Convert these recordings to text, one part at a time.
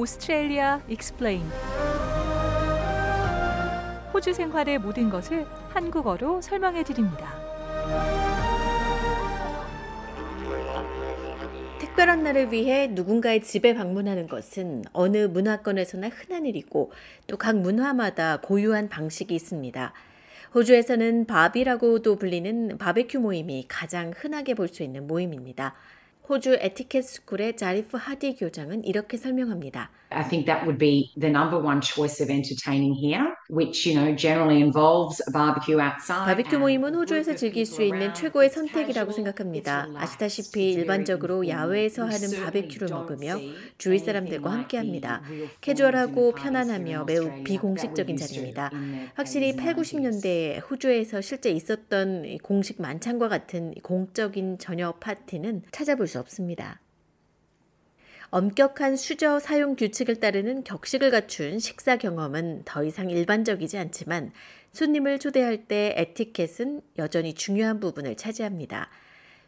Australia Explained 호주 생활의 모든 것을 한국어로 설명해 드립니다. 특별한 날을 위해 누군가의 집에 방문하는 것은 어느 문화권에서나 흔한 일이고 또 각 문화마다 고유한 방식이 있습니다. 호주에서는 barbie라고도 불리는 바베큐 모임이 가장 흔하게 볼 수 있는 모임입니다. 호주 에티켓 스쿨의 자리프 하디 교장은 이렇게 설명합니다. I think that would be the number one choice of entertaining here, which you know generally involves a barbecue outside. 바베큐 모임은 호주에서 즐길 수 있는 최고의 선택이라고 생각합니다. 아시다시피 일반적으로 야외에서 하는 바베큐를 먹으며 주위 사람들과 함께합니다. 캐주얼하고 편안하며 매우 비공식적인 자리입니다. 확실히 8, 90년대에 호주에서 실제 있었던 공식 만찬과 같은 공적인 저녁 파티는 찾아볼 수 없습니다. 엄격한 수저 사용 규칙을 따르는 격식을 갖춘 식사 경험은 더 이상 일반적이지 않지만 손님을 초대할 때 에티켓은 여전히 중요한 부분을 차지합니다.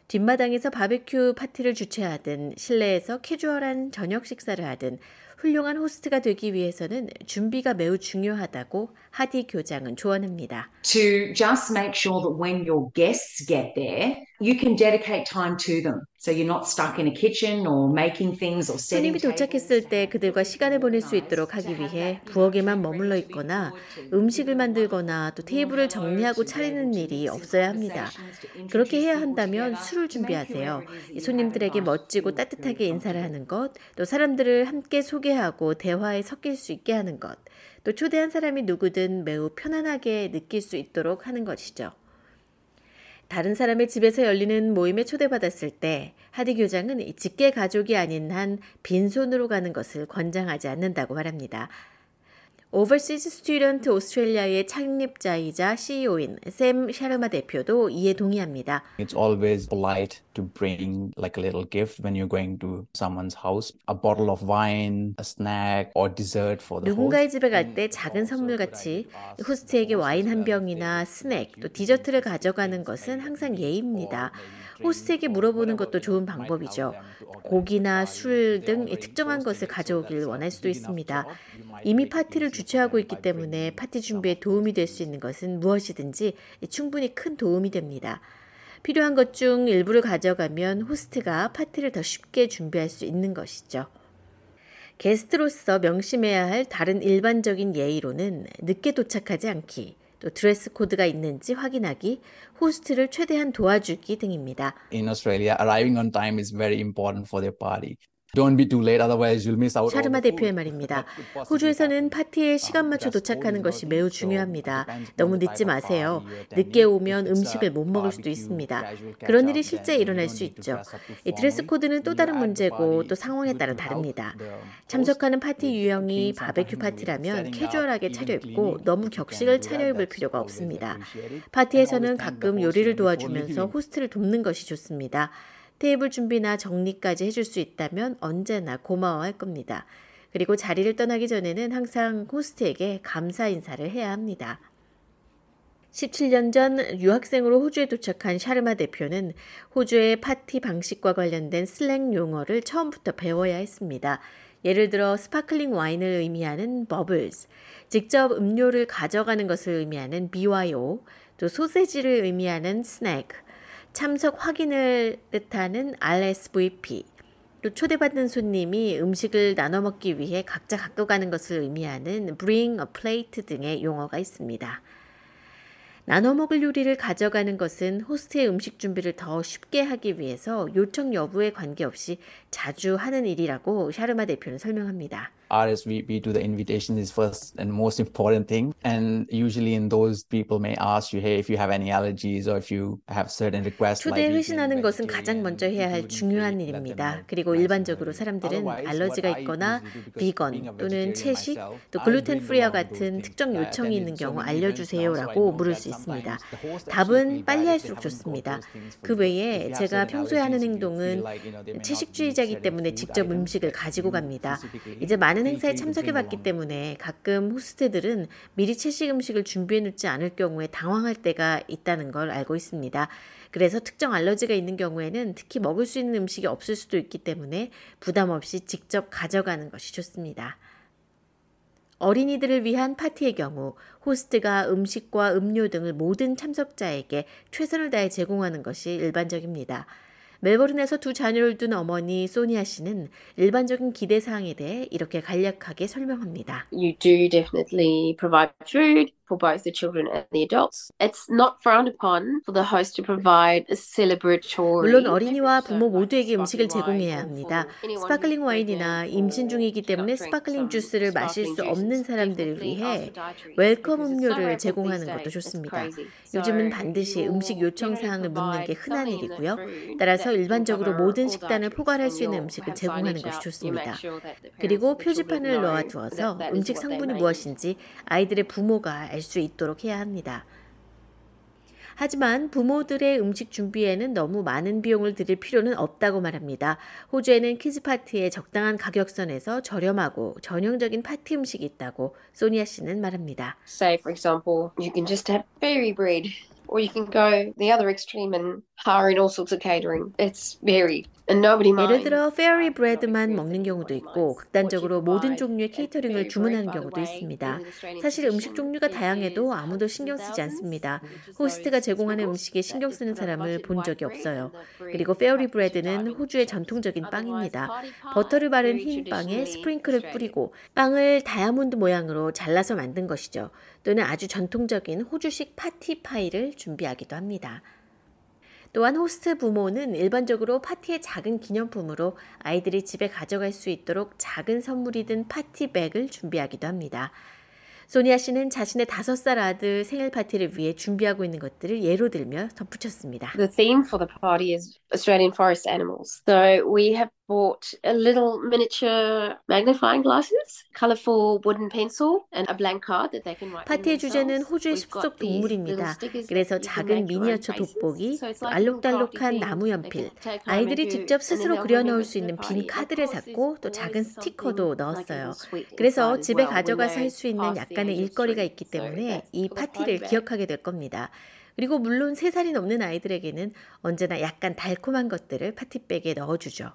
뒷마당에서 바베큐 파티를 주최하든 실내에서 캐주얼한 저녁 식사를 하든 훌륭한 호스트가 되기 위해서는 준비가 매우 중요하다고 하디 교장은 조언합니다. To just make sure that when your guests get there, you can dedicate time to them. So you're not stuck in a kitchen or making things or setting 손님이 도착했을 때 그들과 시간을 보낼 수 있도록 하기 위해 부엌에만 머물러 있거나 음식을 만들거나 또 테이블을 정리하고 차리는 일이 없어야 합니다. 그렇게 해야 한다면 술을 준비하세요. 손님들에게 멋지고 따뜻하게 인사를 하는 것, 또 사람들을 함께 소개 하고 대화에 섞일 수 있게 하는 것, 또 초대한 사람이 누구든 매우 편안하게 느낄 수 있도록 하는 것이죠. 다른 사람의 집에서 열리는 모임에 초대받았을 때 하디 교장은 직계 가족이 아닌 한 빈손으로 가는 것을 권장하지 않는다고 말합니다. Overseas Student Australia의 창립자이자 CEO인 샘 샤르마 대표도 이에 동의합니다. It's always polite to bring like a little gift when you're going to someone's house. A bottle of wine, a snack or dessert for the 누군가의. 집에 갈 때 작은 선물 같이 호스트에게 와인 한 병이나 스낵 또 디저트를 가져가는 것은 항상 예의입니다. 호스트에게 물어보는 것도 좋은 방법이죠. 고기나 술 등 특정한 것을 가져오길 원할 수도 있습니다. 이미 파티를 주최하고 있기 때문에 파티 준비에 도움이 될 수 있는 것은 무엇이든지 충분히 큰 도움이 됩니다. 필요한 것 중 일부를 가져가면 호스트가 파티를 더 쉽게 준비할 수 있는 것이죠. 게스트로서 명심해야 할 다른 일반적인 예의로는 늦게 도착하지 않기, 또 드레스 코드가 있는지 확인하기, 호스트를 최대한 도와주기 등입니다. In Australia, arriving on time is very important for their party. Don't be too late, otherwise you'll miss out. all 샤르마 대표의. 말입니다. 호주에서는. 파티에 시간 맞춰 도착하는 것이 매우 중요합니다. 너무 늦지 마세요. 늦게 오면 음식을 못 먹을 수도 있습니다. 그런 일이 실제 일어날 수 있죠. 드레스. 코드는 또 다른 문제고 또 상황에 따라 다릅니다. 참석하는 파티 유형이 바베큐 파티라면 캐주얼하게 차려입고. 너무 격식을 차려입을 필요가 없습니다. 파티에서는 가끔 요리를 도와주면서. 호스트를 돕는 것이 좋습니다. 테이블 준비나 정리까지 해줄 수 있다면 언제나 고마워할 겁니다. 그리고 자리를 떠나기 전에는 항상 호스트에게 감사 인사를 해야 합니다. 17년 전 유학생으로 호주에 도착한 샤르마 대표는 호주의 파티 방식과 관련된 슬랭 용어를 처음부터 배워야 했습니다. 예를 들어 스파클링 와인을 의미하는 bubbles, 직접 음료를 가져가는 것을 의미하는 BYO, 또 소세지를 의미하는 snag, 참석 확인을 뜻하는 RSVP, 또 초대받는 손님이 음식을 나눠 먹기 위해 각자 갖고 가는 것을 의미하는 bring a plate 등의 용어가 있습니다. 나눠 먹을 요리를 가져가는 것은 호스트의 음식 준비를 더 쉽게 하기 위해서 요청 여부에 관계없이 자주 하는 일이라고 샤르마 대표는 설명합니다. RSVP to the invitation is first and most important thing. And usually in those people may ask you, hey, if you have any allergies or if you have certain requests. like 회신하는 것은 가장 먼저 해야 할 중요한 일입니다. 그리고 일반적으로. 사람들은 알러지가 있거나 비건 또는 채식 또 글루텐 프리와 같은. 특정 요청이 있는 경우 알려주세요라고 물을 수 있습니다. 답은 빨리 할수록 좋습니다. 그 외에 제가 평소에 하는 행동은 채식주의자이기 때문에 직접 음식을 가지고 갑니다. 이제 많은 많은 행사에 참석해봤기 때문에 가끔 호스트들은 미리 채식 음식을 준비해놓지 않을 경우에 당황할 때가 있다는 걸 알고 있습니다. 그래서 특정 알러지가 있는 경우에는 특히 먹을 수 있는 음식이 없을 수도 있기 때문에 부담 없이 직접 가져가는 것이 좋습니다. 어린이들을 위한 파티의 경우 호스트가 음식과 음료 등을 모든 참석자에게 최선을 다해 제공하는 것이 일반적입니다. 멜버른에서 두 자녀를 둔 어머니 소니아 씨는 일반적인 기대 사항에 대해 이렇게 간략하게 설명합니다. You do definitely provide food for both the children and the adults. It's not frowned upon for the host to provide a celebratory. 물론 어린이와 부모 모두에게 음식을 제공해야 합니다. 스파클링 와인이나 임신 중이기 때문에 스파클링 주스를 마실 수 없는 사람들을 위해 welcome 음료를 제공하는 것도 좋습니다. 요즘은 반드시 음식 요청 사항을 묻는 게 흔한 일이고요. 따라서 일반적으로 모든 식단을 포괄할 수 있는 음식을 제공하는 것이 좋습니다. 그리고 표지판을 놓아두어서 음식 성분이 무엇인지 아이들의 부모가 알수 있도록 해야 합니다. 하지만 부모들의 음식 준비에는 너무 많은 비용을 들일 필요는 없다고 말합니다. 호주에는 키즈 파티의 적당한 가격선에서 저렴하고 전형적인 파티 음식이 있다고 소니아 씨는 말합니다. Say for example, you can just have fairy bread or you can go the other extreme and hire in all sorts of catering. It's varied. And nobody 예를. 들어 fairy bread만 먹는 경우도 있고 극단적으로 모든 종류의 케이터링을 주문하는 경우도 있습니다. 사실 음식 종류가 다양해도 아무도 신경 쓰지 않습니다. 호스트가 제공하는 음식에 신경 쓰는 사람을 본 적이 없어요. 그리고 fairy bread는 호주의 전통적인 빵입니다. 버터를 바른 흰 빵에 sprinkle을 뿌리고 빵을 다이아몬드 모양으로 잘라서 만든 것이죠. 또는 아주 전통적인 호주식 파티 파이를 준비하기도 합니다. 또한 호스트 부모는 일반적으로 파티의 작은 기념품으로 아이들이 집에 가져갈 수 있도록 작은 선물이 든 파티백을 준비하기도 합니다. 소니아 씨는 자신의 다섯 살 아들 생일 파티를 위해 준비하고 있는 것들을 예로 들며 덧붙였습니다. The theme for the party is Australian forest animals. So we have bought a little miniature magnifying glasses, colourful wooden pencil, and a blank card that they can write. 파티의 주제는. 호주의 숲속 동물입니다. 그래서 작은 미니어처. 돋보기, 알록달록한 나무 연필, 아이들이 직접 스스로 그려 넣을 수 있는. 빈 카드를 샀고 또 작은 스티커도 넣었어요. 그래서 집에 가져가서 할 수 있는 약간의 일거리가. 있기 때문에 이 파티를. 기억하게 될 겁니다. 그리고 물론 3살이 넘는 아이들에게는 언제나 약간 달콤한 것들을 파티백에 넣어주죠.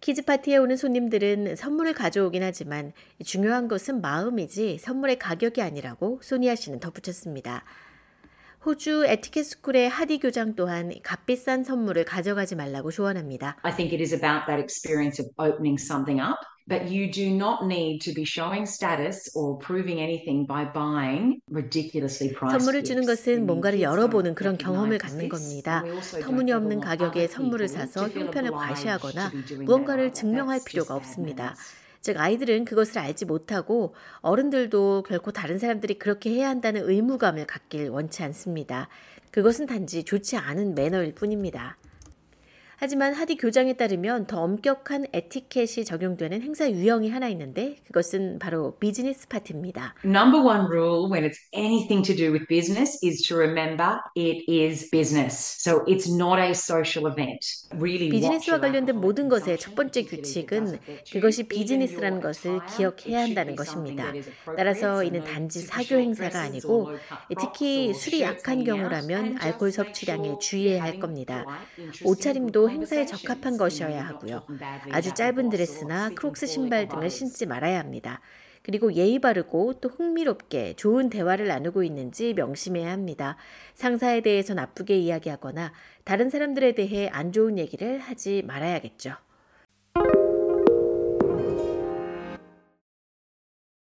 키즈 파티에 오는 손님들은 선물을 가져오긴 하지만 중요한 것은 마음이지 선물의 가격이 아니라고 소니아 씨는 덧붙였습니다. 호주 에티켓 스쿨의 하디 교장 또한 값비싼 선물을 가져가지 말라고 조언합니다. I think it is about that experience of opening something up, but you do not need to be showing status or proving anything by buying ridiculously priced 선물을 주는. 것은 뭔가를 열어보는 그런 경험을 갖는 겁니다. 터무니없는 other 선물을 사서 형편을 과시하거나 무언가를. 증명할 필요가 없습니다. 즉 아이들은 그것을 알지 못하고 어른들도 결코 다른 사람들이 그렇게 해야 한다는 의무감을 갖길 원치 않습니다. 그것은 단지 좋지 않은 매너일 뿐입니다. 하지만 하디 교장에 따르면 더 엄격한 에티켓이 적용되는 행사 유형이 하나 있는데 그것은 바로 비즈니스 파티입니다. Number one rule when it's anything to do with business is to remember it is business. So it's not a social event. Really 비즈니스와 관련된 모든 것의 첫 번째 규칙은. 그것이 비즈니스라는 것을 기억해야 한다는 것입니다. 따라서 이는 단지 사교 행사가 아니고 특히 술이 약한 경우라면 알코올 섭취량에 주의해야 할 겁니다. 옷차림도 행사에. 적합한 것이어야 하고요. 아주 짧은 드레스나 크록스 신발 등을. 신지 말아야 합니다. 그리고 예의 바르고 또 흥미롭게 좋은 대화를 나누고 있는지 명심해야 합니다. 상사에 대해서 나쁘게 이야기하거나 다른 사람들에 대해 안 좋은 얘기를 하지 말아야겠죠.